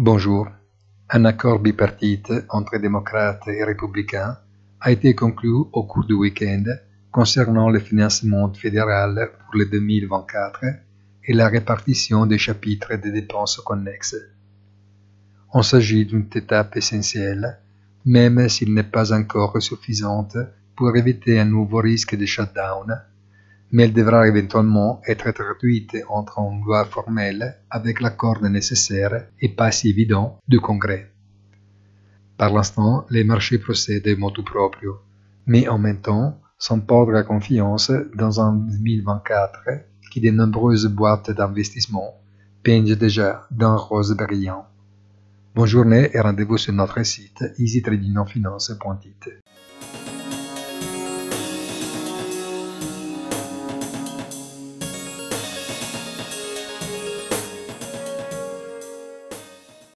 Bonjour. Un accord bipartite entre démocrates et républicains a été conclu au cours du week-end concernant le financement fédéral pour le 2024 et la répartition des chapitres des dépenses connexes. On s'agit d'une étape essentielle, même s'il n'est pas encore suffisante pour éviter un nouveau risque de shutdown, mais elle devra éventuellement être traduite entre une loi formelle avec l'accord nécessaire et pas si évident du Congrès. Par l'instant, les marchés procèdent motu proprio, mais en même temps, sans perdre confiance dans un 2024 qui de nombreuses boîtes d'investissement peignent déjà d'un rose brillant. Bonne journée et rendez-vous sur notre site easytradingfinance.it.